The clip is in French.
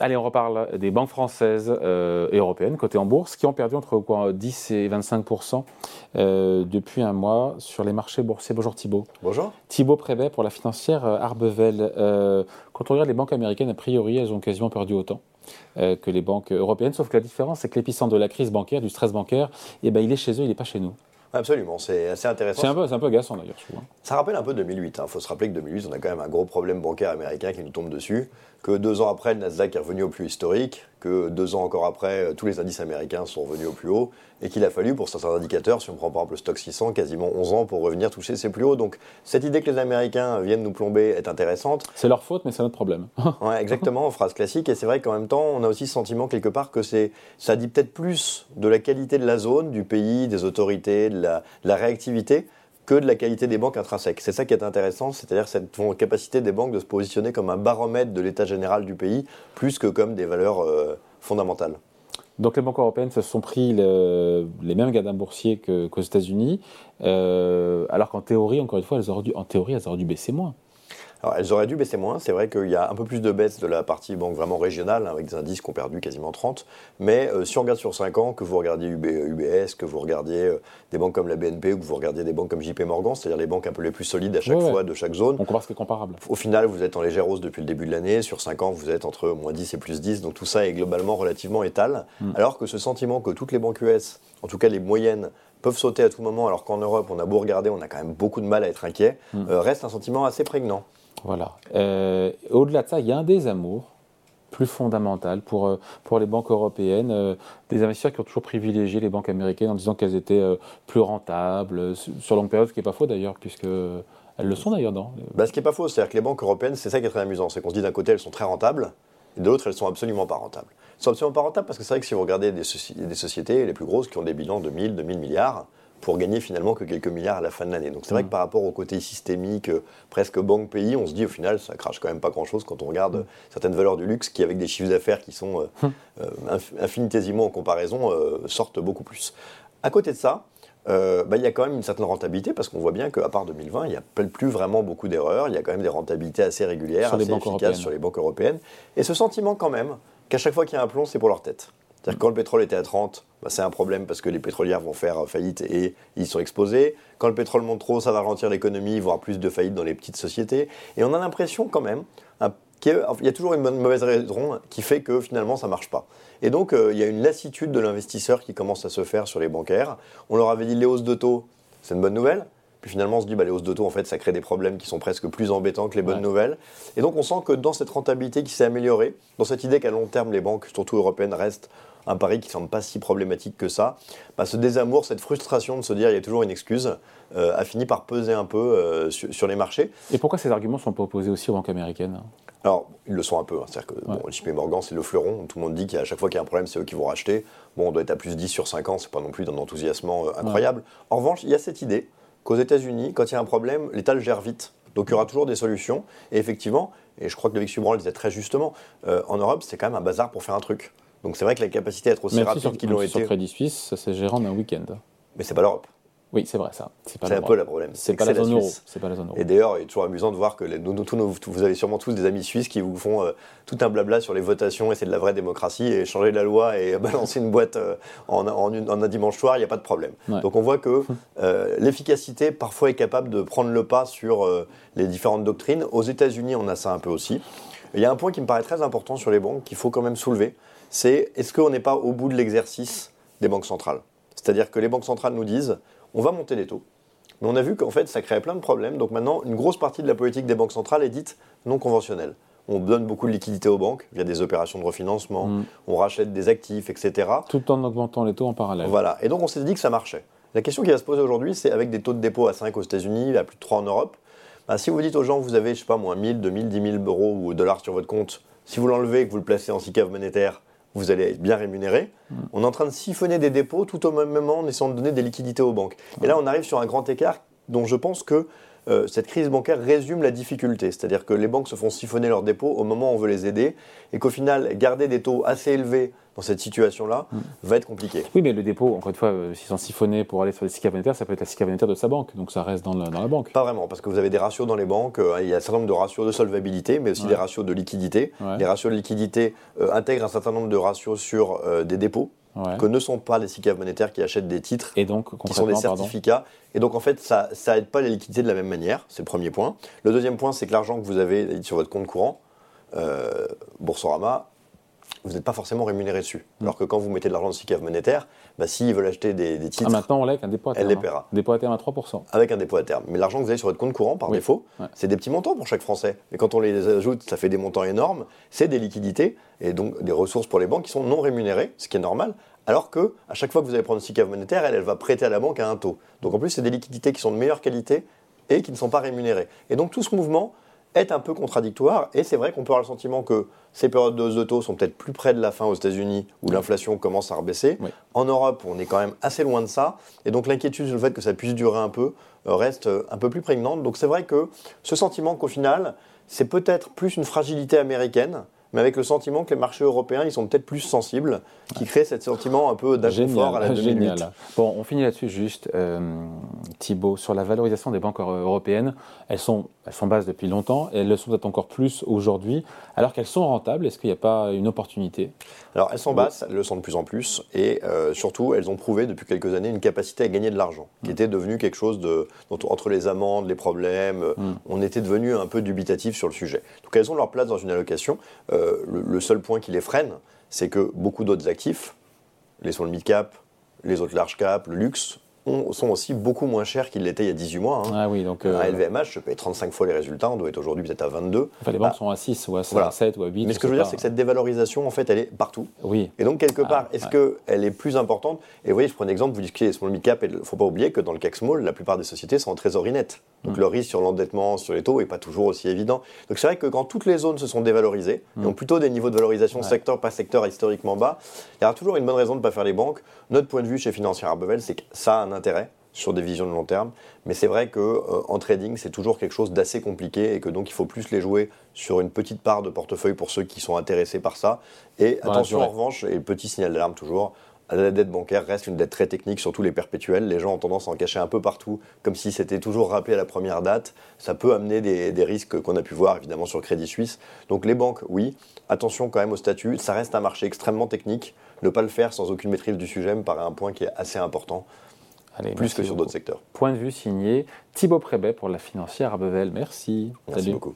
Allez, on reparle des banques françaises euh, et européennes cotées en bourse qui ont perdu entre quoi, 10 et 25% euh, depuis un mois sur les marchés boursiers. Bonjour Thibault. Bonjour. Thibault Prévet pour la financière euh, Arbevel. quand on regarde les banques américaines, a priori, elles ont quasiment perdu autant. que les banques européennes, sauf que la différence, c'est que l'épicentre de la crise bancaire, du stress bancaire, eh ben, il est chez eux, il n'est pas chez nous. Absolument, c'est assez intéressant. C'est un, peu, un peu agaçant d'ailleurs, je trouve. Hein. Ça rappelle un peu 2008. Il hein. faut se rappeler que 2008, on a quand même un gros problème bancaire américain qui nous tombe dessus. Que deux ans après, le Nasdaq est revenu au plus historique. Que deux ans encore après, euh, tous les indices américains sont revenus au plus haut. Et qu'il a fallu, pour certains indicateurs, si on prend par exemple le stock 600, quasiment 11 ans pour revenir toucher ses plus hauts. Donc cette idée que les Américains viennent nous plomber est intéressante. C'est leur faute, mais c'est notre problème. ouais, exactement, phrase classique. Et c'est vrai qu'en même temps, on a aussi ce sentiment quelque part que ça dit peut-être plus de la qualité de la zone, du pays, des autorités, de la, de la réactivité que de la qualité des banques intrinsèques. C'est ça qui est intéressant, c'est-à-dire cette capacité des banques de se positionner comme un baromètre de l'état général du pays, plus que comme des valeurs euh, fondamentales. Donc les banques européennes se sont pris les mêmes gadins boursiers qu'aux États-Unis, euh, alors qu'en théorie, encore une fois, elles auraient dû, en théorie, elles auraient dû baisser moins. Alors, elles auraient dû baisser moins. C'est vrai qu'il y a un peu plus de baisse de la partie banque vraiment régionale, avec des indices qui ont perdu quasiment 30. Mais euh, si on regarde sur 5 ans, que vous regardiez UBS, que vous regardiez euh, des banques comme la BNP, ou que vous regardiez des banques comme JP Morgan, c'est-à-dire les banques un peu les plus solides à chaque fois de chaque zone. On compare ce qui est comparable. Au final, vous êtes en légère hausse depuis le début de l'année. Sur 5 ans, vous êtes entre moins 10 et plus 10. Donc tout ça est globalement relativement étal. Hmm. Alors que ce sentiment que toutes les banques US, en tout cas les moyennes, peuvent sauter à tout moment, alors qu'en Europe, on a beau regarder, on a quand même beaucoup de mal à être inquiet, hmm. euh, reste un sentiment assez prégnant. Voilà. Euh, au-delà de ça, il y a un désamour plus fondamental pour, euh, pour les banques européennes, euh, des investisseurs qui ont toujours privilégié les banques américaines en disant qu'elles étaient plus rentables, sur longue période, ce qui n'est pas faux d'ailleurs, puisque elles le sont d'ailleurs, non? Bah, Ce qui n'est pas faux, c'est-à-dire que les banques européennes, c'est ça qui est très amusant, c'est qu'on se dit d'un côté elles sont très rentables, et de l'autre elles sont absolument pas rentables. Elles sont absolument pas rentables parce que c'est vrai que si vous regardez des, des sociétés les plus grosses qui ont des bilans de 1000, 2000 milliards, pour gagner finalement que quelques milliards à la fin de l'année. Donc c'est vrai mm. que par rapport au côté systémique, euh, presque banque-pays, on se dit au final, ça crache quand même pas grand-chose quand on regarde mm. certaines valeurs du luxe qui, avec des chiffres d'affaires qui sont euh, mm. euh, infinitésimaux en comparaison, sortent beaucoup plus. À côté de ça, bah, il y a quand même une certaine rentabilité parce qu'on voit bien qu'à part 2020, il n'y a plus vraiment beaucoup d'erreurs. Il y a quand même des rentabilités assez régulières, assez efficaces sur les banques européennes. Et ce sentiment quand même qu'à chaque fois qu'il y a un plomb, c'est pour leur tête. C'est-à-dire quand le pétrole était à 30, bah, c'est un problème parce que les pétrolières vont faire faillite et ils sont exposés. Quand le pétrole monte trop, ça va ralentir l'économie, voire plus de faillites dans les petites sociétés. Et on a l'impression quand même qu'il y a toujours une mauvaise raison qui fait que finalement ça ne marche pas. Et donc euh, il y a une lassitude de l'investisseur qui commence à se faire sur les bancaires. On leur avait dit les hausses de taux, c'est une bonne nouvelle. Puis finalement, on se dit, bah, les hausses de taux, en fait, ça crée des problèmes qui sont presque plus embêtants que les bonnes nouvelles. Et donc, on sent que dans cette rentabilité qui s'est améliorée, dans cette idée qu'à long terme, les banques, surtout européennes, restent un pari qui ne semble pas si problématique que ça, bah, ce désamour, cette frustration de se dire il y a toujours une excuse, euh, a fini par peser un peu euh, sur, les marchés. Et pourquoi ces arguments sont pas opposés aussi aux banques américaines? Alors, ils le sont un peu. Hein. C'est-à-dire que JP Morgan, c'est le fleuron. Tout le monde dit qu'à chaque fois qu'il y a un problème, c'est eux qui vont racheter. Bon, on doit être à plus 10 sur 5 ans, c'est pas non plus d'un enthousiasme euh, incroyable. En revanche, il y a cette idée qu'aux États-Unis, quand il y a un problème, l'État le gère vite. Donc il y aura toujours des solutions. Et effectivement, et je crois que David Subran le disait très justement, en Europe, c'est quand même un bazar pour faire un truc. Donc c'est vrai que la capacité à être aussi rapide qu'ils l'ont été. Sur Crédit Suisse, ça s'est géré en un week-end. Mais c'est pas l'Europe. Oui, c'est vrai ça. C'est un peu le problème. C'est pas, la zone euro. pas la zone euro. Et d'ailleurs, il est toujours amusant de voir que les, nous, vous avez sûrement tous des amis suisses qui vous font euh, tout un blabla sur les votations et c'est de la vraie démocratie et changer la loi et balancer une boîte euh, en, un dimanche soir, il n'y a pas de problème. Donc on voit que euh, l'efficacité parfois est capable de prendre le pas sur les différentes doctrines. Aux États-Unis, on a ça un peu aussi. Il y a un point qui me paraît très important sur les banques qu'il faut quand même soulever c'est est-ce qu'on n'est pas au bout de l'exercice des banques centrales? C'est-à-dire que les banques centrales nous disent on va monter les taux. Mais on a vu qu'en fait, ça crée plein de problèmes. Donc maintenant, une grosse partie de la politique des banques centrales est dite non conventionnelle. On donne beaucoup de liquidités aux banques via des opérations de refinancement, mm. on rachète des actifs, etc. Tout en augmentant les taux en parallèle. Voilà. Et donc on s'est dit que ça marchait. La question qui va se poser aujourd'hui, c'est avec des taux de dépôt à 5 aux États-Unis, à plus de 3 en Europe, bah, si vous dites aux gens, vous avez, je sais pas moins 1000, 2000, 10 000 euros ou dollars sur votre compte, si vous l'enlevez et que vous le placez en SICAV monétaire, vous allez être bien rémunéré. Mm. On est en train de siphonner des dépôts tout au même moment en essayant de donner des liquidités aux banques. Et là, on arrive sur un grand écart dont je pense que euh, cette crise bancaire résume la difficulté. C'est-à-dire que les banques se font siphonner leurs dépôts au moment où on veut les aider et qu'au final, garder des taux assez élevés dans cette situation-là mm. va être compliqué. Oui, mais le dépôt, encore une fois, euh, s'ils sont siphonnés pour aller sur les SICAV monétaires, ça peut être la SICAV monétaire de sa banque, donc ça reste dans, la banque. Pas vraiment, parce que vous avez des ratios dans les banques, euh, il y a un certain nombre de ratios de solvabilité, mais aussi des ratios de liquidité. Les ratios de liquidité intègrent un certain nombre de ratios sur des dépôts que ne sont pas les SICAV monétaires qui achètent des titres, et donc, qui sont des certificats. Et donc, en fait, ça n'aide pas les liquidités de la même manière. C'est le premier point. Le deuxième point, c'est que l'argent que vous avez sur votre compte courant, euh, Boursorama, vous n'êtes pas forcément rémunéré dessus. Mm. Alors que quand vous mettez de l'argent dans SICAV monétaire, bah, s'ils veulent acheter des, titres. Ah, maintenant, on l'a avec un dépôt à terme. Elle les paiera. Hein. Dépôt à terme à 3%. Avec un dépôt à terme. Mais l'argent que vous avez sur votre compte courant, par défaut, c'est des petits montants pour chaque Français. Mais quand on les ajoute, ça fait des montants énormes. C'est des liquidités et donc des ressources pour les banques qui sont non rémunérées, ce qui est normal. Alors que à chaque fois que vous allez prendre une SICAV monétaire, elle, elle va prêter à la banque à un taux. Donc en plus, c'est des liquidités qui sont de meilleure qualité et qui ne sont pas rémunérées. Et donc tout ce mouvement est un peu contradictoire. Et c'est vrai qu'on peut avoir le sentiment que ces périodes de hausse de taux sont peut-être plus près de la fin aux États-Unis, où l'inflation commence à rebaisser. En Europe, on est quand même assez loin de ça. Et donc l'inquiétude sur le fait que ça puisse durer un peu euh, reste euh, un peu plus prégnante. Donc c'est vrai que ce sentiment qu'au final, c'est peut-être plus une fragilité américaine mais avec le sentiment que les marchés européens, ils sont peut-être plus sensibles, qui crée ce sentiment un peu d'inconfort à la Génial. Bon, on finit là-dessus juste, euh, Thibault, sur la valorisation des banques européennes. Elles sont, elles sont basses depuis longtemps, et elles le sont peut-être encore plus aujourd'hui, alors qu'elles sont rentables. Est-ce qu'il n'y a pas une opportunité? Alors, elles sont basses, elles le sont de plus en plus, et euh, surtout, elles ont prouvé depuis quelques années une capacité à gagner de l'argent, qui mm. était devenu quelque chose de, entre les amendes, les problèmes, mm. on était devenu un peu dubitatif sur le sujet. Donc, elles ont leur place dans une allocation. Euh, euh, le, seul point qui les freine, c'est que beaucoup d'autres actifs, les small mid cap, les autres large cap, le luxe, sont aussi beaucoup moins chers qu'ils l'étaient il y a 18 mois. Hein. Ah oui, donc, Un LVMH, je paye 35 fois les résultats, on doit être aujourd'hui peut-être à 22. Enfin, les banques ah. sont à 6 ou à 7 ou à 8. Mais ce que je veux dire, c'est que cette dévalorisation, en fait, elle est partout. Oui. Et donc, quelque ah, part, est-ce qu'elle est plus importante? Et vous voyez, je prends un exemple, vous discutez small mid cap, il ne faut pas oublier que dans le CAC Small, la plupart des sociétés sont en trésorerie nette. Donc, mm. le risque sur l'endettement, sur les taux, n'est pas toujours aussi évident. Donc, c'est vrai que quand toutes les zones se sont dévalorisées, et mm. ont plutôt des niveaux de valorisation secteur par secteur historiquement bas, il y aura toujours une bonne raison de ne pas faire les banques. Notre point de vue chez Financière Arbevel, c'est que ça a un intérêt sur des visions de long terme. Mais c'est vrai qu'en euh, trading, c'est toujours quelque chose d'assez compliqué et que donc il faut plus les jouer sur une petite part de portefeuille pour ceux qui sont intéressés par ça. Et attention en revanche, et petit signal d'alarme toujours, la dette bancaire reste une dette très technique, surtout les perpétuels. Les gens ont tendance à en cacher un peu partout, comme si c'était toujours rappelé à la première date. Ça peut amener des, des risques qu'on a pu voir évidemment sur le Crédit Suisse. Donc les banques, oui. Attention quand même au statut. Ça reste un marché extrêmement technique. Ne pas le faire sans aucune maîtrise du sujet me paraît un point qui est assez important plus que sur d'autres secteurs. Point de vue signé Thibaut Prébet pour la financière à Bevel. Merci. Merci beaucoup.